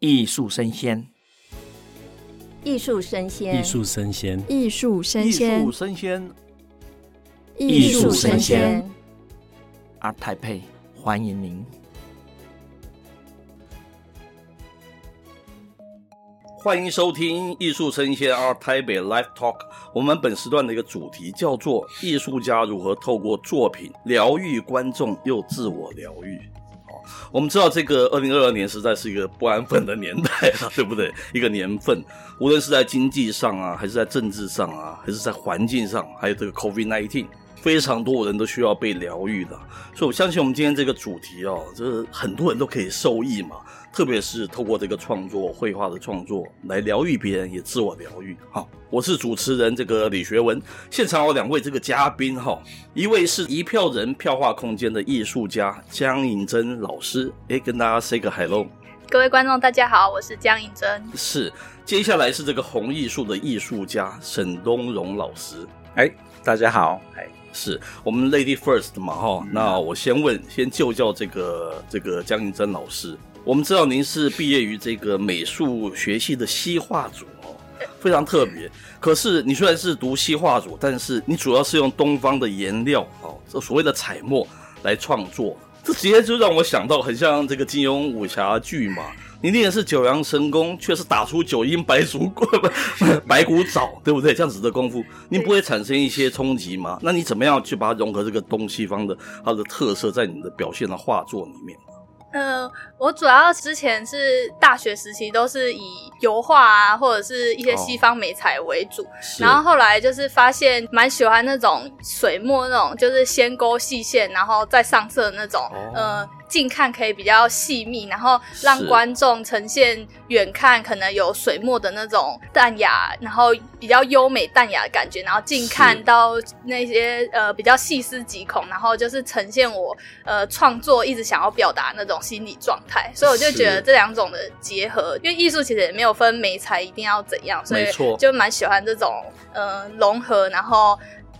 艺术生鲜，艺术生鲜，艺术生鲜，艺术生鲜，艺术生鲜，艺术声鲜。ART TAIPEI，欢迎您，欢迎收听艺术生鲜 ART TAIPEI Live Talk。我们本时段的一个主题叫做“艺术家如何透过作品疗愈观众又自我疗愈”。我们知道这个二零二二年实在是一个不安分的年代了，对不对？一个年份，无论是在经济上啊，还是在政治上啊，还是在环境上，还有这个 COVID-19，非常多人都需要被疗愈的。所以我相信我们今天这个主题哦，就是很多人都可以受益嘛。特别是透过这个创作，绘画的创作来疗愈别人，也自我疗愈。好，我是主持人这个李学文，现场有两位这个嘉宾哈，一位是一票人票画空间的艺术家江颖珍老师，哎，跟大家 say 个 hello。各位观众大家好，我是江颖珍。是，接下来是这个红艺术的艺术家沈东荣老师，哎，大家好，哎，是我们 Lady First 嘛哈，嗯、那我先问，先就叫这个这个江颖珍老师。我们知道您是毕业于这个美术学系的西画组哦，非常特别。可是你虽然是读西画组，但是你主要是用东方的颜料哦，这所谓的彩墨来创作，这直接就让我想到很像这个金庸武侠剧嘛。你练的是九阳神功，却是打出九阴白骨白骨爪，对不对？这样子的功夫，您不会产生一些冲击吗？那你怎么样去把它融合这个东西方的它的特色在你的表现的画作里面？呃，我主要之前是大学时期都是以油画啊，或者是一些西方美彩为主，哦、然后后来就是发现蛮喜欢那种水墨那种，就是先勾细线，然后再上色的那种，哦、呃。近看可以比较细密，然后让观众呈现远看可能有水墨的那种淡雅，然后比较优美淡雅的感觉，然后近看到那些呃比较细思极恐，然后就是呈现我呃创作一直想要表达那种心理状态，所以我就觉得这两种的结合，因为艺术其实也没有分美才一定要怎样，所以就蛮喜欢这种呃融合，然后。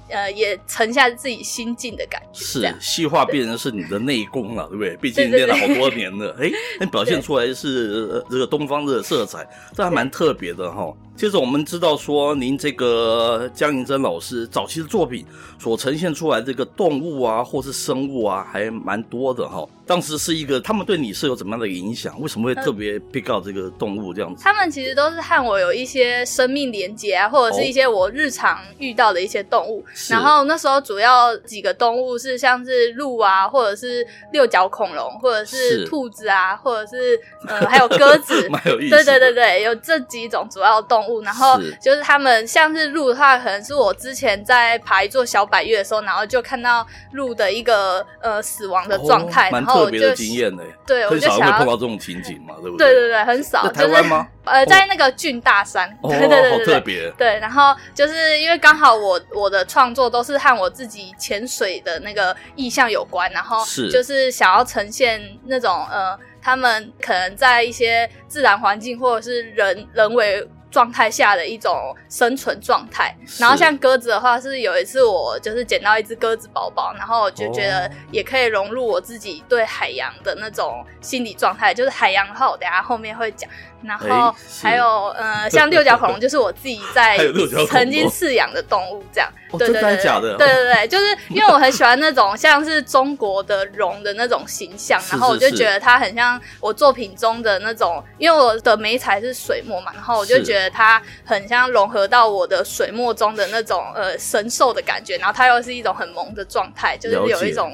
呃，也沉下自己心境的感觉。是，细化变成是你的内功了，对，不对？毕竟练了好多年了，哎，那表现出来是这个东方的色彩，这还蛮特别的哈。接着我们知道说，您这个江银珍老师早期的作品所呈现出来这个动物啊，或是生物啊，还蛮多的哈。当时是一个，他们对你是有怎么样的影响？为什么会特别 pick out 这个动物这样子？他们其实都是和我有一些生命连接啊，或者是一些我日常遇到的一些动物。哦、然后那时候主要几个动物是像是鹿啊，或者是六角恐龙，或者是兔子啊，或者是呃还有鸽子，蛮有意思。对对对对，有这几种主要动物。然后就是他们像是鹿的话，可能是我之前在爬一座小百岳的时候，然后就看到鹿的一个呃死亡的状态，然后特别的经验呢。对，我就想会碰到这种情景嘛，对不对？对对对，很少。在台湾吗？呃，在那个郡大山。对对对对，好特别。对，然后就是因为刚好我我的创作都是和我自己潜水的那个意向有关，然后就是想要呈现那种呃，他们可能在一些自然环境或者是人人为。状态下的一种生存状态，然后像鸽子的话，是有一次我就是捡到一只鸽子宝宝，然后我就觉得也可以融入我自己对海洋的那种心理状态。就是海洋的话，我等下后面会讲。然后还有呃，像六角恐龙，就是我自己在 曾经饲养的动物，这样。对对对，假的。对对对，就是因为我很喜欢那种像是中国的龙的那种形象，然后我就觉得它很像我作品中的那种，因为我的眉材是水墨嘛，然后我就觉得它很像融合到我的水墨中的那种呃神兽的感觉，然后它又是一种很萌的状态，就是有一种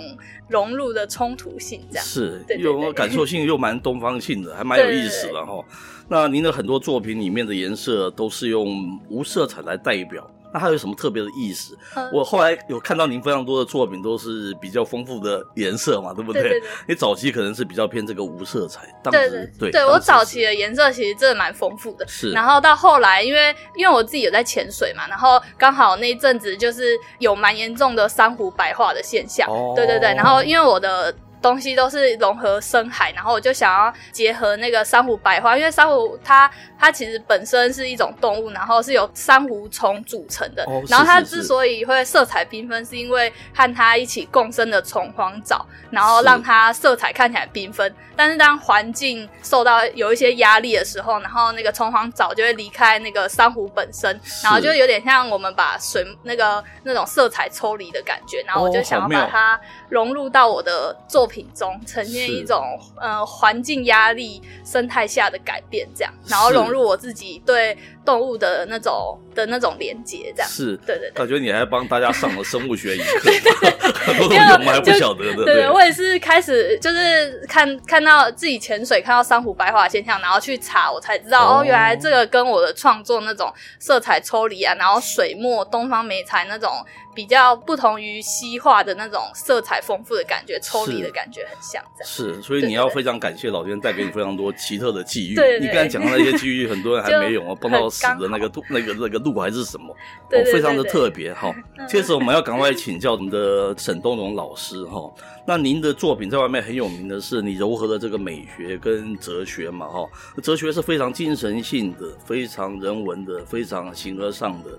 融入的冲突性，这样是，又感受性又蛮东方性的，还蛮有意思的哈。那您的很多作品里面的颜色都是用无色彩来代表。那它有什么特别的意思？嗯、我后来有看到您非常多的作品都是比较丰富的颜色嘛，对不对？对对对，你早期可能是比较偏这个无色彩，当时对对对，对我早期的颜色其实真的蛮丰富的。是，然后到后来，因为因为我自己有在潜水嘛，然后刚好那一阵子就是有蛮严重的珊瑚白化的现象。哦，对对对，然后因为我的。东西都是融合深海，然后我就想要结合那个珊瑚白花，因为珊瑚它它其实本身是一种动物，然后是由珊瑚虫组成的，哦、然后它之所以会色彩缤纷，是因为和它一起共生的虫黄藻，然后让它色彩看起来缤纷。但是当环境受到有一些压力的时候，然后那个虫黄藻就会离开那个珊瑚本身，然后就有点像我们把水那个那种色彩抽离的感觉，然后我就想要把它融入到我的作品中，呈现一种呃环境压力生态下的改变这样，然后融入我自己对动物的那种的那种连接这样。是，对对对，感觉你还帮大家上了生物学一课，很多东西我们还不晓得的。对，对，对，我也是开始就是看看到自己潜水看到珊瑚白化现象，然后去查，我才知道哦，哦，原来这个跟我的创作那种色彩抽离啊，然后水墨东方美彩那种。比较不同于西化的那种色彩丰富的感觉，抽离的感觉很像这样。是，所以你要非常感谢老天带给你非常多奇特的际遇。对，对，对，你刚才讲的那些际遇，很多人还没有啊，碰到死的那个那个那个路还是什么，对，对，对，对，哦，非常的特别哈。接着我们要赶快请教我们的沈东荣老师哈。那您的作品在外面很有名的是，你柔和的这个美学跟哲学嘛哈。哲学是非常精神性的，非常人文的，非常形而上的，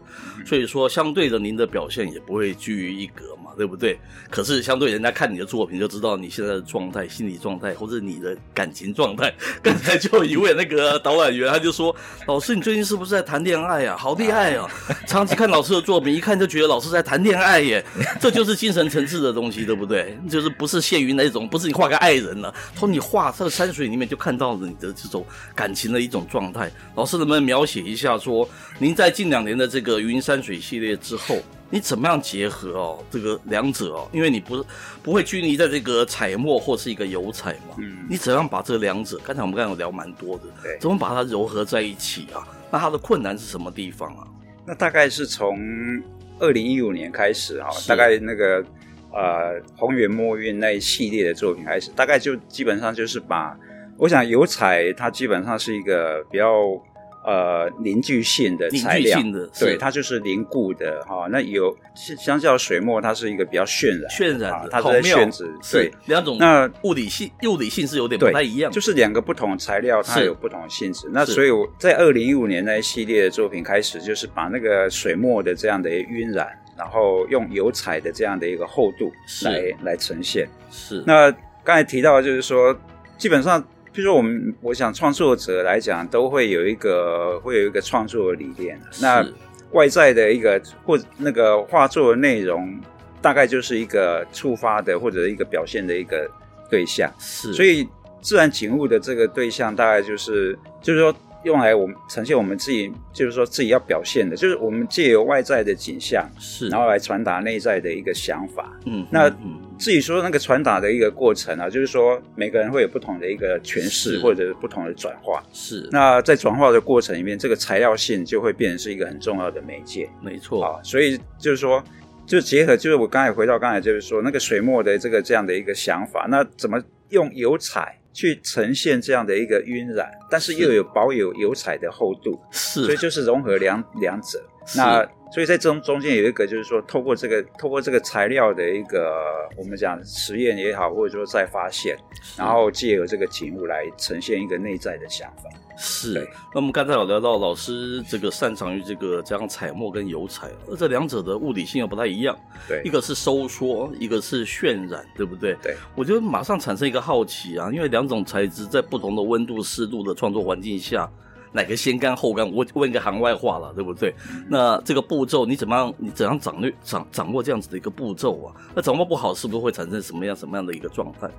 所以说相对的您的表现也。不会居于一格嘛，对不对？可是相对人家看你的作品，就知道你现在的状态、心理状态，或者你的感情状态。刚才就有一位那个导览员，他就说：“老师，你最近是不是在谈恋爱呀？好厉害啊！长期看老师的作品，一看就觉得老师在谈恋爱耶。这就是精神层次的东西，对不对？就是不是限于那种，不是你画个爱人了，从你画这个山水里面就看到了你的这种感情的一种状态。老师能不能描写一下，说您在近两年的这个云山水系列之后？”你怎么样结合哦？这个两者哦，因为你不不会拘泥在这个彩墨或是一个油彩嘛。嗯。你怎样把这两者？刚才我们刚才有聊蛮多的，对，怎么把它糅合在一起啊？那它的困难是什么地方啊？那大概是从二零一五年开始啊，大概那个呃红源墨韵那一系列的作品开始，大概就基本上就是把，我想油彩它基本上是一个比较。呃，凝聚性的材料，的对，它就是凝固的哈。那有相较水墨，它是一个比较渲染，渲染的，它在渲染，对，两种。那物理性、物理性是有点不太一样，就是两个不同材料，它有不同的性质。那所以我在二零一五年那一系列的作品开始，就是把那个水墨的这样的晕染，然后用油彩的这样的一个厚度来来呈现。是。那刚才提到就是说，基本上。比如说，我们我想创作者来讲，都会有一个会有一个创作的理念。那外在的一个或那个画作的内容，大概就是一个触发的或者一个表现的一个对象。是，所以自然景物的这个对象，大概就是就是说。用来我们呈现我们自己，就是说自己要表现的，就是我们借由外在的景象，是，然后来传达内在的一个想法。嗯，那至于说那个传达的一个过程啊，就是说每个人会有不同的一个诠释，或者是不同的转化。是，那在转化的过程里面，这个材料性就会变成是一个很重要的媒介。没错啊，所以就是说，就结合，就是我刚才回到刚才，就是说那个水墨的这个这样的一个想法，那怎么用油彩？去呈现这样的一个晕染，但是又有保有油彩的厚度，是，所以就是融合两两者。那所以在中中间有一个，就是说透过这个透过这个材料的一个我们讲实验也好，或者说再发现，然后借由这个景物来呈现一个内在的想法。是。那我们刚才有聊到老师这个擅长于这个这样彩墨跟油彩，而这两者的物理性又不太一样。对。一个是收缩，一个是渲染，对不对？对。我就马上产生一个好奇啊，因为两种材质在不同的温度、湿度的创作环境下。哪个先干后干？我问一个行外话了，对不对？那这个步骤你怎么样？你怎样掌略掌掌握这样子的一个步骤啊？那掌握不好，是不是会产生什么样什么样的一个状态？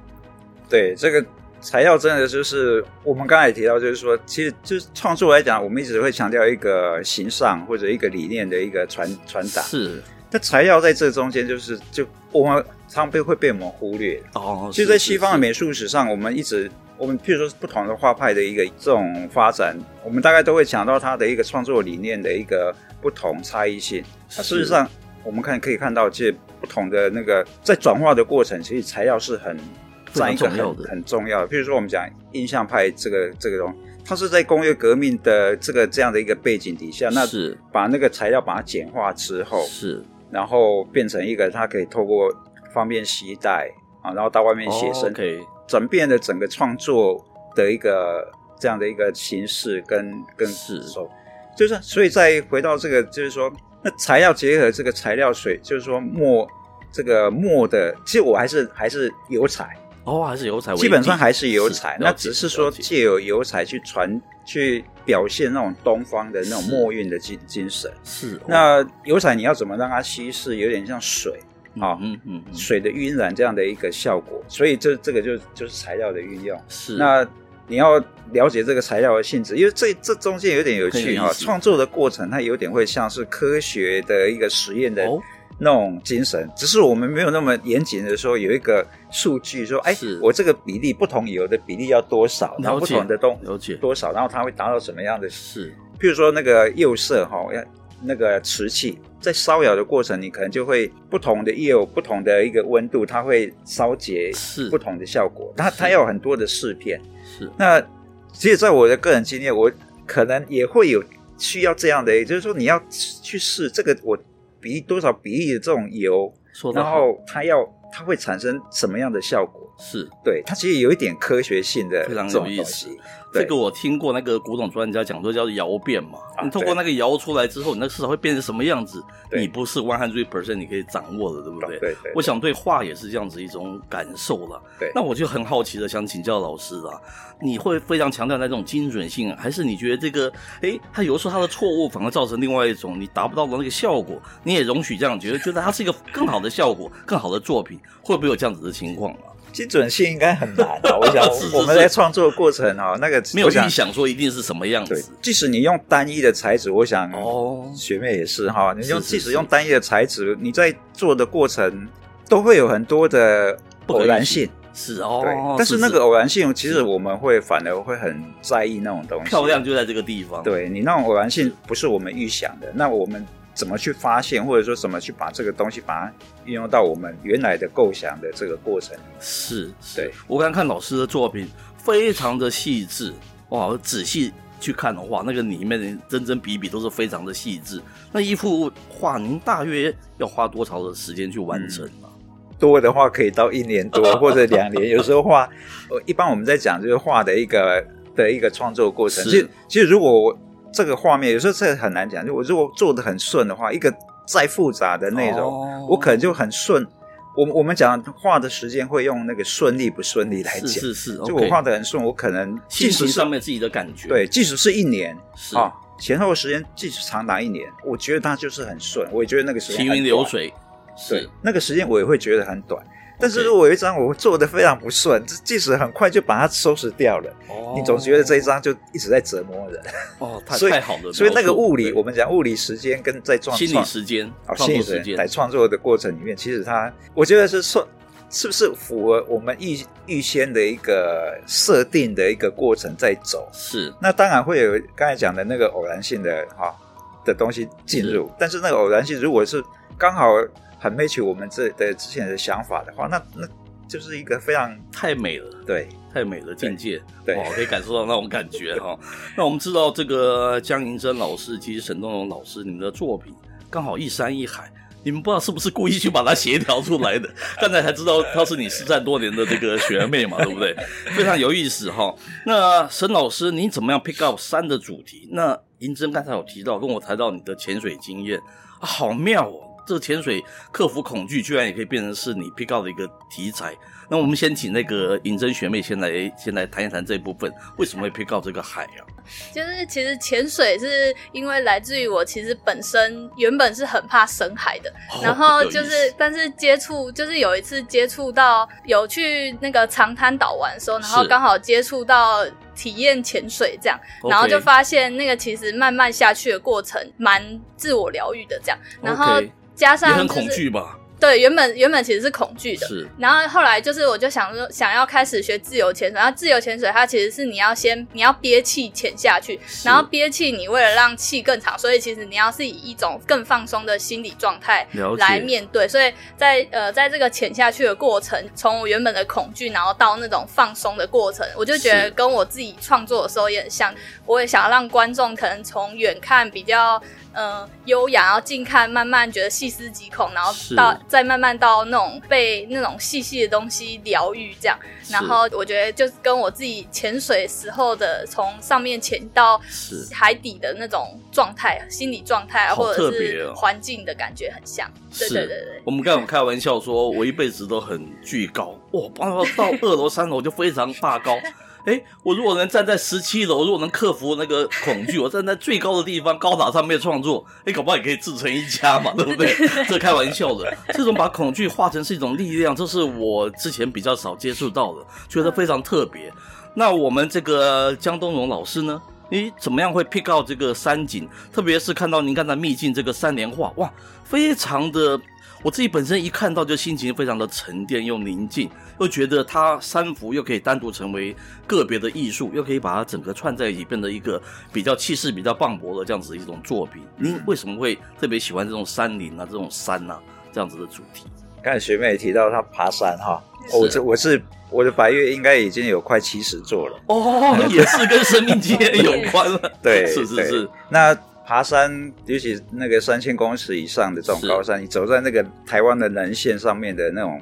对，这个材料真的就是我们刚才也提到，就是说，其实就是创作来讲，我们一直会强调一个形上或者一个理念的一个传传达。是，那材料在这中间，就是就我们常常被会被我们忽略。哦，其实，在西方的美术史上，我们一直。我们譬如说不同的画派的一个这种发展，我们大概都会讲到它的一个创作理念的一个不同差异性。那事实上，我们看可以看到，这不同的那个在转化的过程，其实材料是很占一个很很重要的。譬如说，我们讲印象派这个这个东西，它是在工业革命的这个这样的一个背景底下，那是把那个材料把它简化之后，是然后变成一个它可以透过方便携带。啊，然后到外面写生，可以转变了整个创作的一个这样的一个形式跟跟是，就是所以再回到这个，就是说那材料结合这个材料水，就是说墨这个墨的，其实我还是还是油彩。哦，还是油彩，基本上还是油彩，那只是说借由油彩去传、去表现那种东方的那种墨韵的精精神。是，那油彩你要怎么让它稀释，有点像水啊，嗯嗯，水的晕染这样的一个效果。所以这这个就就是材料的运用。是，那你要了解这个材料的性质，因为这这中间有点有趣哈，创作的过程它有点会像是科学的一个实验的。那种精神，只是我们没有那么严谨的说，有一个数据说，哎，我这个比例不同油的比例要多少，然后不同的东了解多少，然后它会达到什么样的？是，譬如说那个釉色哈，要那个瓷器在烧窑的过程，你可能就会不同的釉，不同的一个温度，它会烧结是不同的效果。它它要有很多的试片，是。那其实，在我的个人经验，我可能也会有需要这样的，也就是说，你要去试这个我。比多少比例的这种油，然后它要它会产生什么样的效果？是对它其实有一点科学性的，非常有意思。这个我听过那个古董专家讲说叫做窑变嘛，啊、你透过那个窑出来之后，你那个市场会变成什么样子？你不是 one hundred percent 你可以掌握的，对不对？对，对，对，我想对画也是这样子一种感受了。对，那我就很好奇的想请教老师了，你会非常强调那种精准性，还是你觉得这个，哎，他有时候他的错误反而造成另外一种你达不到的那个效果，你也容许这样觉得，觉得它是一个更好的效果，更好的作品，会不会有这样子的情况啊？精准性应该很难啊！我想我们在创作过程啊，那个没有预想说一定是什么样子。即使你用单一的材质，我想哦，学妹也是哈，你用即使用单一的材质，你在做的过程都会有很多的偶然性。是哦，对，但是那个偶然性，其实我们会反而会很在意那种东西。漂亮就在这个地方。对，你那种偶然性不是我们预想的，那我们。怎么去发现，或者说怎么去把这个东西把它运用到我们原来的构想的这个过程？是，是对。我刚看老师的作品，非常的细致哇！我仔细去看的话，那个里面的针针笔笔都是非常的细致。那一幅画，您大约要花多长的时间去完成多的话可以到一年多 或者两年。有时候画，一般我们在讲就是画的一个的一个创作过程。其实，其实如果我。这个画面有时候这很难讲。就我如果做的很顺的话，一个再复杂的内容，哦、我可能就很顺。我我们讲画的时间会用那个顺利不顺利来讲。是是是。就我画的很顺，我可能即使上面自己的感觉。对，即使是一年是啊，前后时间即使长达一年，我觉得它就是很顺。我也觉得那个时间行云流水。对，那个时间我也会觉得很短。但是如果有一张我做的非常不顺，即使很快就把它收拾掉了，哦、你总觉得这一张就一直在折磨人。哦，太太好了。所以那个物理，我们讲物理时间跟在创心理时间，啊，心理时间在创作的过程里面，其实它，我觉得是说，是不是符合我们预预先的一个设定的一个过程在走？是。那当然会有刚才讲的那个偶然性的哈的东西进入，是但是那个偶然性如果是刚好。很 match 我们这的之前的想法的话，那那就是一个非常太美了，对，太美的境界，对，哦，可以感受到那种感觉哈。那我们知道这个江银珍老师，其实沈东荣老师，你们的作品刚好一山一海，你们不知道是不是故意去把它协调出来的？刚才才知道她是你失战多年的这个学妹嘛，对不对？非常有意思哈。那沈老师，你怎么样 pick up 山的主题？那银珍刚才有提到，跟我谈到你的潜水经验，啊，好妙哦。这个潜水克服恐惧，居然也可以变成是你 pick out 的一个题材。那我们先请那个银珍学妹先来，先来谈一谈这一部分，为什么会 pick out 这个海啊？就是其实潜水是因为来自于我其实本身原本是很怕深海的，哦、然后就是但是接触就是有一次接触到有去那个长滩岛玩的时候，然后刚好接触到体验潜水这样，然后就发现那个其实慢慢下去的过程蛮自我疗愈的这样，然后。加上、就是、很恐惧吧？对，原本原本其实是恐惧的，是。然后后来就是，我就想说，想要开始学自由潜水。然后自由潜水，它其实是你要先你要憋气潜下去，然后憋气，你为了让气更长，所以其实你要是以一种更放松的心理状态来面对。所以在呃，在这个潜下去的过程，从我原本的恐惧，然后到那种放松的过程，我就觉得跟我自己创作的时候也很像。我也想要让观众可能从远看比较。呃优雅，然后近看慢慢觉得细思极恐，然后到再慢慢到那种被那种细细的东西疗愈这样。然后我觉得就是跟我自己潜水时候的从上面潜到海底的那种状态、心理状态，或者是环境的感觉很像。对对对对，我们刚刚开玩笑说，我一辈子都很巨高，哇，到 二楼三楼就非常霸高。哎，我如果能站在十七楼，如果能克服那个恐惧，我站在最高的地方高塔上面创作，哎，搞不好也可以自成一家嘛，对不对？这开玩笑的，这种把恐惧化成是一种力量，这是我之前比较少接触到的，觉得非常特别。那我们这个江东荣老师呢？你怎么样会 pick out 这个山景？特别是看到您刚才秘境这个山莲画，哇，非常的。我自己本身一看到就心情非常的沉淀又宁静，又觉得它三幅又可以单独成为个别的艺术，又可以把它整个串在一起，变得一个比较气势比较磅礴的这样子的一种作品。您为什么会特别喜欢这种山林啊，这种山啊这样子的主题？刚才学妹也提到她爬山哈，我这我是我的白月应该已经有快七十座了哦，也是跟生命经验有关了。对，是是是，那。爬山，尤其那个三千公尺以上的这种高山，你走在那个台湾的南线上面的那种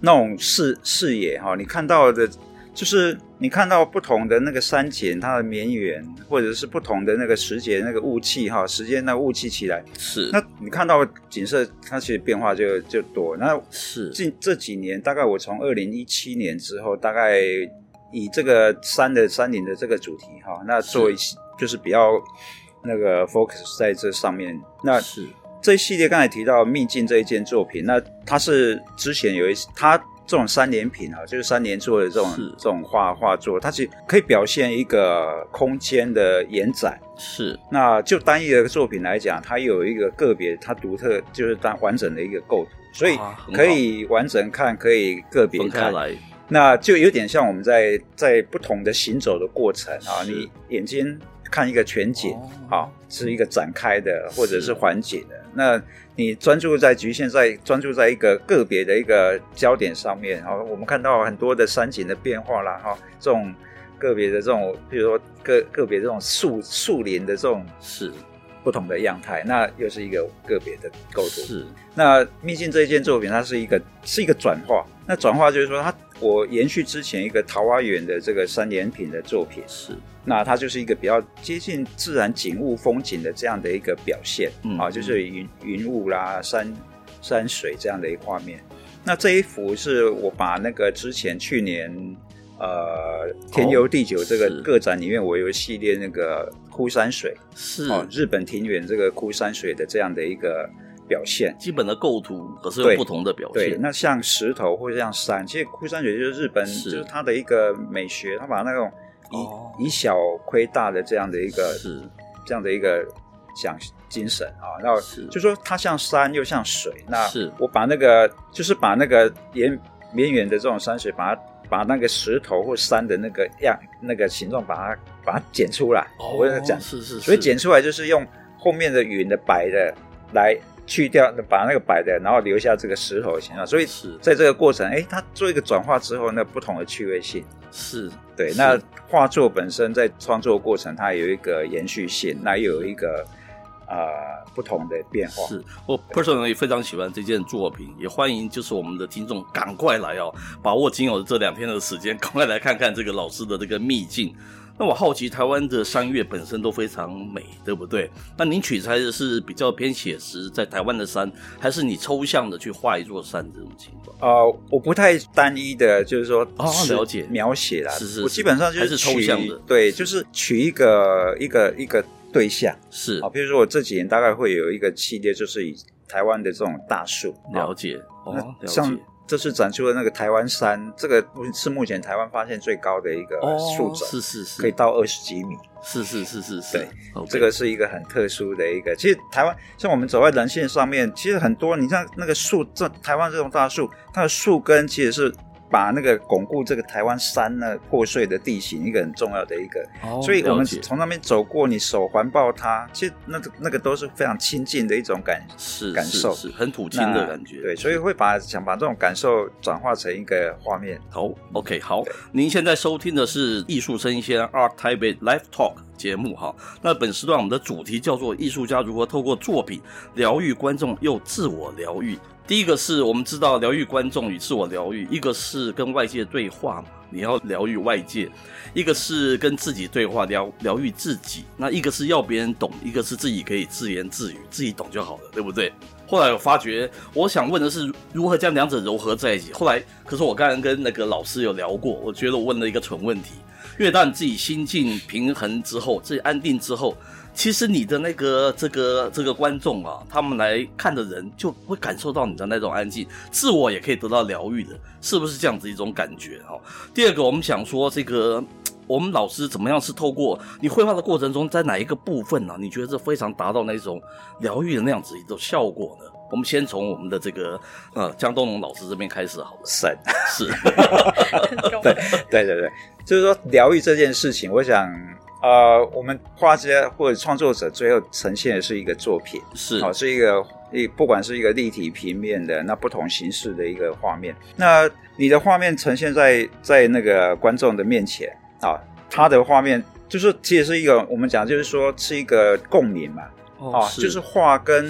那种视视野哈，你看到的，就是你看到不同的那个山景，它的绵延，或者是不同的那个时节那个雾气哈，时间那雾气起来，是那你看到景色，它其实变化就就多。那是近这几年，大概我从二零一七年之后，大概以这个山的山林的这个主题哈，那做一些就是比较。那个 focus 在这上面，那是。这一系列刚才提到秘境这一件作品，那它是之前有一它这种三连品啊，就是三连做的这种这种画画作，它是可以表现一个空间的延展。是，那就单一的作品来讲，它有一个个别它独特就是单完整的一个构图，所以可以完整看，可以个别看。那就有点像我们在在不同的行走的过程啊，你眼睛。看一个全景，好、哦，是一个展开的，或者是环景的。那你专注在局限在专注在一个个别的一个焦点上面，好，我们看到很多的山景的变化啦，哈，这种个别的这种，比如说个个别这种树树林的这种是不同的样态，那又是一个个别的构图。是，那秘境这一件作品，它是一个是一个转化。那转化就是说，它我延续之前一个桃花源的这个三连品的作品是。那它就是一个比较接近自然景物风景的这样的一个表现，嗯，啊，就是云云雾啦、山山水这样的一个画面。那这一幅是我把那个之前去年呃天游地久这个个展里面，我有系列那个枯山水是哦，日本庭园这个枯山水的这样的一个表现。基本的构图可是有不同的表现。对，那像石头或者像山，其实枯山水就是日本是就是它的一个美学，它把那种。以以小亏大的这样的一个是。这样的一个想精神啊，那就说它像山又像水，那是。我把那个就是把那个延绵远的这种山水，把它把那个石头或山的那个样那个形状，把它把它剪出来。哦、我跟他讲，是是，是，所以剪出来就是用后面的云的白的来去掉，把那个白的，然后留下这个石头的形状。所以在这个过程，哎，它做一个转化之后，那不同的趣味性是对那。画作本身在创作过程，它有一个延续性，那又有一个呃不同的变化。是我 personally 非常喜欢这件作品，也欢迎就是我们的听众赶快来哦，把握仅有的这两天的时间，赶快来看看这个老师的这个秘境。那我好奇，台湾的山岳本身都非常美，对不对？那您取材的是比较偏写实，在台湾的山，还是你抽象的去画一座山这种情况？呃，我不太单一的，就是说哦，了解。描写啦，是是，是，我基本上就是，是抽象的，对，就是取一个一个一个对象，是。啊，比如说我这几年大概会有一个系列，就是以台湾的这种大树，了解。哦，了解。像这次展出的那个台湾杉，这个是目前台湾发现最高的一个树种，哦，是是是，可以到二十几米，是是是是是，对，okay. 这个是一个很特殊的一个。其实台湾像我们走在人线上面，其实很多，你像那个树，这台湾这种大树，它的树根其实是把那个巩固这个台湾山呢破碎的地形一个很重要的一个。哦，所以我们从那边走过，你手环抱它，其实那个那个都是非常亲近的一种感是感受，是，是，很土亲的感觉。对，所以会把想把这种感受转化成一个画面。好，OK，好，您现在收听的是艺术生鲜 Art Taipei Live Talk 节目哈。那本时段我们的主题叫做艺术家如何透过作品疗愈观众又自我疗愈。第一个是我们知道疗愈观众与自我疗愈，一个是跟外界对话嘛，你要疗愈外界；一个是跟自己对话，疗疗愈自己。那一个是要别人懂，一个是自己可以自言自语，自己懂就好了，对不对？后来我发觉，我想问的是如何将两者融合在一起。后来，可是我刚刚跟那个老师有聊过，我觉得我问了一个蠢问题，因为当你自己心境平衡之后，自己安定之后。其实你的那个这个这个观众啊，他们来看的人就会感受到你的那种安静，自我也可以得到疗愈的，是不是这样子一种感觉哈？第二个，我们想说这个我们老师怎么样是透过你绘画的过程中，在哪一个部分呢、啊？你觉得是非常达到那种疗愈的那样子一种效果呢？我们先从我们的这个呃江东龙老师这边开始好了。神是，对对对对，就是说疗愈这件事情，我想。呃，我们画家或者创作者最后呈现的是一个作品，是好、哦，是一个一不管是一个立体平面的那不同形式的一个画面。那你的画面呈现在在那个观众的面前啊、哦，他的画面就是其实是一个我们讲就是说是一个共鸣嘛，哦，哦就是画跟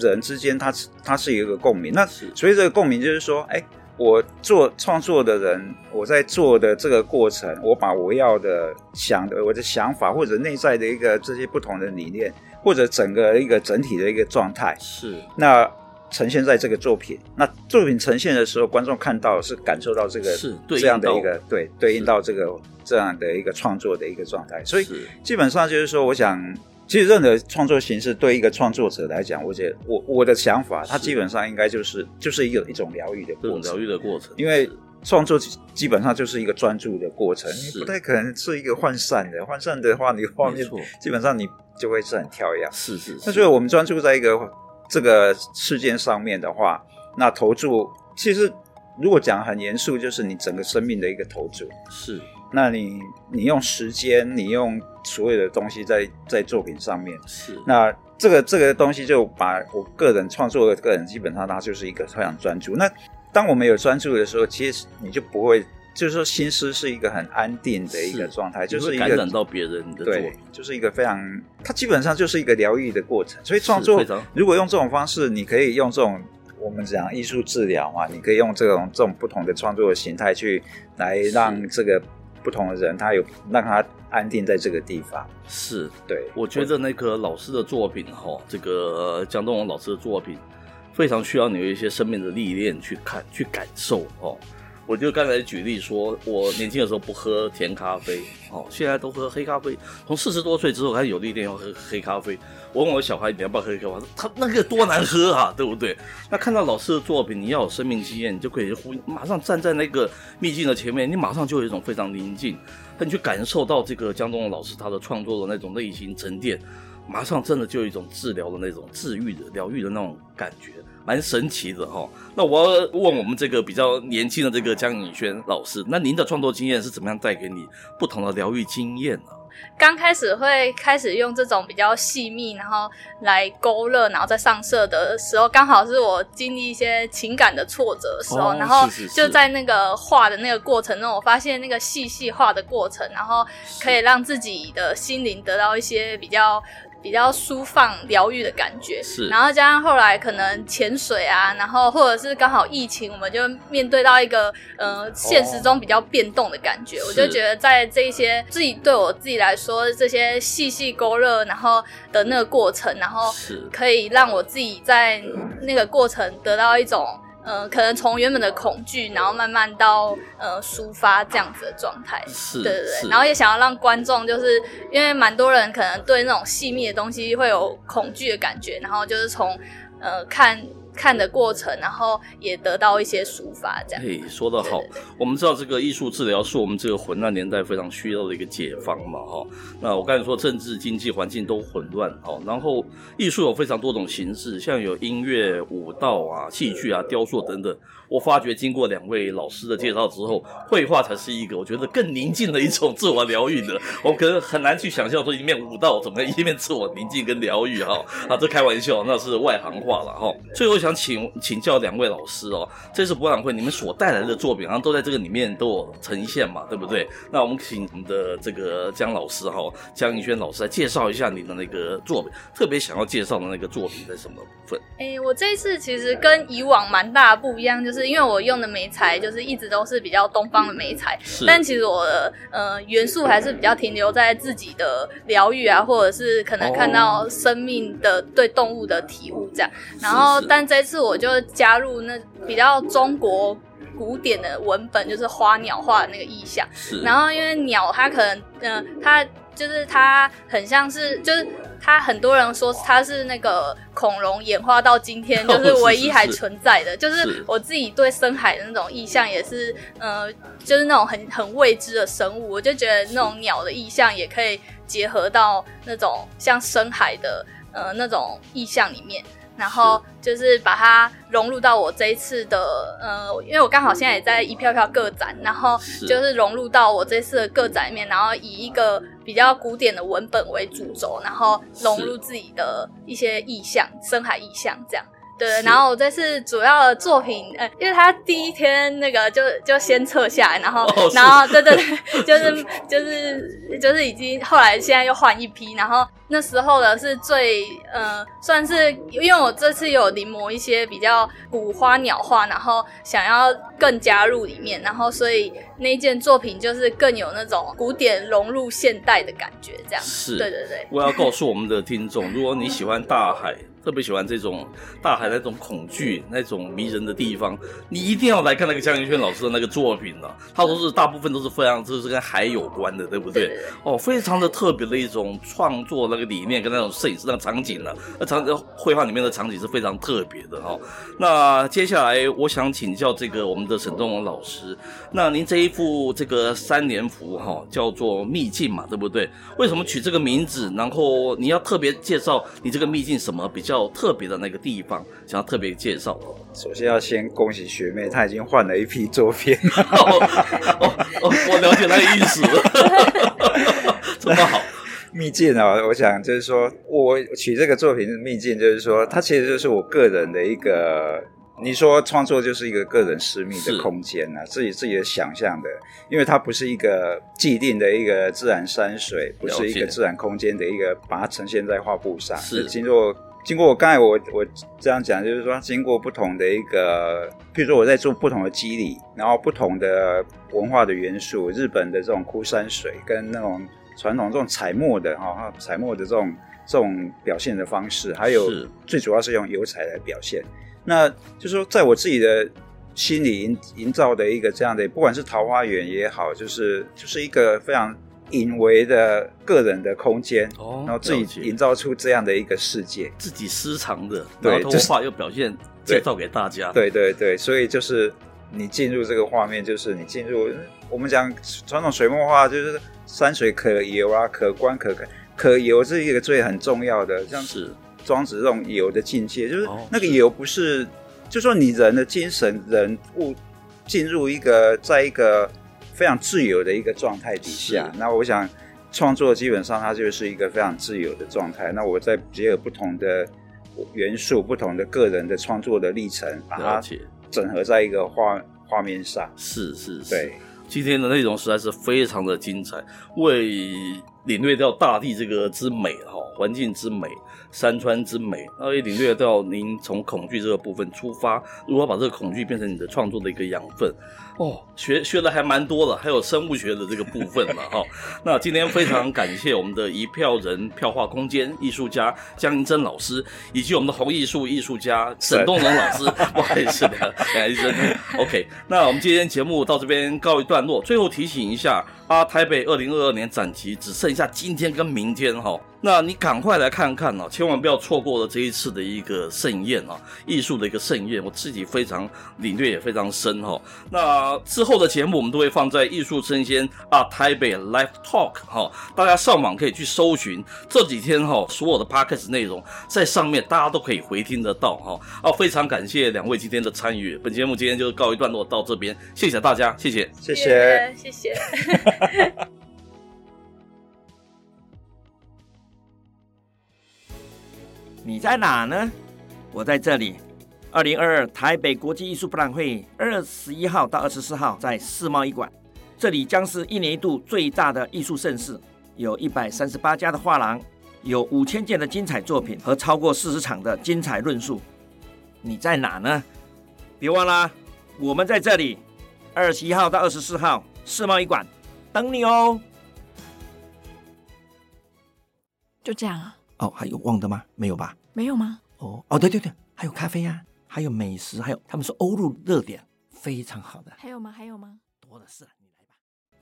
人之间，它它是一个共鸣。那所以这个共鸣就是说，哎。我做创作的人，我在做的这个过程，我把我要的想的我的想法，或者内在的一个这些不同的理念，或者整个一个整体的一个状态，是那呈现在这个作品。那作品呈现的时候，观众看到是感受到这个是这样的一个对对应到这个这样的一个创作的一个状态。所以基本上就是说，我想。其实任何创作形式对一个创作者来讲，我觉得我我的想法，它基本上应该就是就是一个一种疗愈的过程，疗愈的过程。因为创作基本上就是一个专注的过程，你不太可能是一个涣散的。涣散的话，你画面基本上你就会是很跳跃。是是，是。那所以我们专注在一个这个事件上面的话，那投注其实如果讲很严肃，就是你整个生命的一个投注。是。那你你用时间，你用所有的东西在在作品上面，是。那这个这个东西就把我个人创作的个人，基本上他就是一个非常专注。那当我们有专注的时候，其实你就不会，就是说心思是一个很安定的一个状态，就是一个感染到别人的作品，对，就是一个非常，它基本上就是一个疗愈的过程。所以创作如果用这种方式，你可以用这种我们讲艺术治疗嘛，你可以用这种这种不同的创作的形态去来让这个。不同的人，他有让他安定在这个地方。是对，我觉得那个老师的作品，哈，这个江东龙老师的作品，非常需要你有一些生命的历练去看、去感受，哦。我就刚才举例说，我年轻的时候不喝甜咖啡，哦，现在都喝黑咖啡。从四十多岁之后开始有力量要喝黑咖啡。我问我小孩，你要不要喝黑咖啡？他那个多难喝啊，对不对？那看到老师的作品，你要有生命经验，你就可以呼，马上站在那个秘境的前面，你马上就有一种非常宁静，那你去感受到这个江东老师他的创作的那种内心沉淀，马上真的就有一种治疗的那种治愈的疗愈的那种感觉。蛮神奇的哈，那我要问我们这个比较年轻的这个江颖轩老师，那您的创作经验是怎么样带给你不同的疗愈经验呢？刚开始会开始用这种比较细密，然后来勾勒，然后再上色的时候，刚好是我经历一些情感的挫折的时候，哦、然后就在那个画的那个过程中，我发现那个细细画的过程，然后可以让自己的心灵得到一些比较。比较舒放、疗愈的感觉，是。然后加上后来可能潜水啊，然后或者是刚好疫情，我们就面对到一个呃现实中比较变动的感觉。哦、我就觉得在这一些自己对我自己来说，这些细细勾勒，然后的那个过程，然后可以让我自己在那个过程得到一种。呃，可能从原本的恐惧，然后慢慢到呃抒发这样子的状态，是，对对对，然后也想要让观众，就是因为蛮多人可能对那种细密的东西会有恐惧的感觉，然后就是从呃看看的过程，然后也得到一些抒发，这样。嘿，说得好。我们知道这个艺术治疗是我们这个混乱年代非常需要的一个解放嘛，哈。那我刚才说政治经济环境都混乱，哦，然后艺术有非常多种形式，像有音乐、舞蹈啊、戏剧啊、雕塑等等。我发觉经过两位老师的介绍之后，绘画才是一个我觉得更宁静的一种自我疗愈的。我可能很难去想象说一面舞蹈怎么一面自我宁静跟疗愈哈。啊，这开玩笑，那是外行话了哈。最后想请请教两位老师哦，这次博览会你们所带来的作品好像都在这个里面都有呈现嘛，对不对？那我们请我们的这个江老师哈，江宜萱老师来介绍一下你的那个作品，特别想要介绍的那个作品在什么部分？哎，我这一次其实跟以往蛮大的不一样，就是。是因为我用的媒材就是一直都是比较东方的媒材，但其实我的呃元素还是比较停留在自己的疗愈啊，或者是可能看到生命的对动物的体悟这样。然后，但这次我就加入那比较中国古典的文本，就是花鸟画的那个意象。然后因为鸟它可能嗯、呃，它就是它很像是就是。它很多人说它是那个恐龙演化到今天，就是唯一还存在的。就是我自己对深海的那种意象也是，呃，就是那种很很未知的生物，我就觉得那种鸟的意象也可以结合到那种像深海的呃那种意象里面。然后就是把它融入到我这一次的，呃，因为我刚好现在也在一票票个展，然后就是融入到我这次的个展里面，然后以一个比较古典的文本为主轴，然后融入自己的一些意象，深海意象这样。对，然后我这次主要的作品，呃，因为他第一天那个就就先撤下来，然后，哦、然后对对对，就是 就是就是已经后来现在又换一批，然后那时候的是最呃，算是因为我这次有临摹一些比较古花鸟画，然后想要更加入里面，然后所以那件作品就是更有那种古典融入现代的感觉，这样。是，对对对。我要告诉我们的听众，如果你喜欢大海。特别喜欢这种大海那种恐惧、那种迷人的地方，你一定要来看那个江云轩老师的那个作品了。他都是大部分都是非常，就是跟海有关的，对不对？哦，非常的特别的一种创作那个理念跟那种摄影师那个场景呢，那场绘画里面的场景是非常特别的哈、哦。那接下来我想请教这个我们的沈仲文老师，那您这一幅这个三联幅哈叫做秘境嘛，对不对？为什么取这个名字？然后你要特别介绍你这个秘境什么比较？较特别的那个地方，想要特别介绍。首先要先恭喜学妹，她已经换了一批作品。哦哦哦，我了解那个意思了，这么好。秘境啊，我想就是说，我取这个作品的秘境，就是说，它其实就是我个人的一个。你说创作就是一个个人私密的空间啊，自己自己的想象的，因为它不是一个既定的一个自然山水，不是一个自然空间的一个，把它呈现在画布上，是经过。经过我刚才我我这样讲，就是说经过不同的一个，譬如说我在做不同的肌理，然后不同的文化的元素，日本的这种枯山水跟那种传统这种彩墨的哈，彩墨的这种这种表现的方式，还有最主要是用油彩来表现。那就是说在我自己的心里营营造的一个这样的，不管是桃花源也好，就是就是一个非常。隐微的个人的空间，哦，然后自己营造出这样的一个世界，自己私藏的，对，然后通过画又表现介绍给大家，对对对，所以就是你进入这个画面，就是你进入我们讲传统水墨画，就是山水可游啊，可观可可可游是一个最很重要的，像是。庄子这种游的境界，就是那个游不是，就说你人的精神人物进入一个在一个。非常自由的一个状态底下，那我想创作基本上它就是一个非常自由的状态。那我在结合不同的元素、不同的个人的创作的历程，把它整合在一个画画面上。是是是，对，今天的内容实在是非常的精彩，为领略到大地这个之美哈，环境之美。山川之美，然后也领略到您从恐惧这个部分出发，如何把这个恐惧变成你的创作的一个养分。哦，学学的还蛮多的，还有生物学的这个部分嘛，哈、哦。那今天非常感谢我们的一票人票画空间艺术家江银珍老师，以及我们的红艺术艺术家沈东龙老师。不好意思的，江医生。OK，那我们今天节目到这边告一段落。最后提醒一下，啊，台北二零二二年展期只剩下。今天跟明天哈。那你赶快来看看哦，千万不要错过了这一次的一个盛宴哦，艺术的一个盛宴，我自己非常领略也非常深哈。那之后的节目我们都会放在艺术生鲜啊台北 Live Talk 哈，大家上网可以去搜寻这几天哈所有的 Podcast 内容在上面，大家都可以回听得到哈。啊，非常感谢两位今天的参与，本节目今天就告一段落到这边，谢谢大家，谢谢，谢谢，谢谢。你在哪呢？我在这里。二零二二台北国际艺术博览会二十一号到二十四号在世贸艺馆，这里将是一年一度最大的艺术盛事，有一百三十八家的画廊，有五千件的精彩作品和超过四十场的精彩论述。你在哪呢？别忘了，我们在这里。二十一号到二十四号世贸艺馆等你哦。就这样啊。哦，还有忘的吗？没有吧？没有吗？哦哦，对对对，还有咖啡啊，还有美食，还有他们说欧陆热点非常好的。还有吗？还有吗？多的是。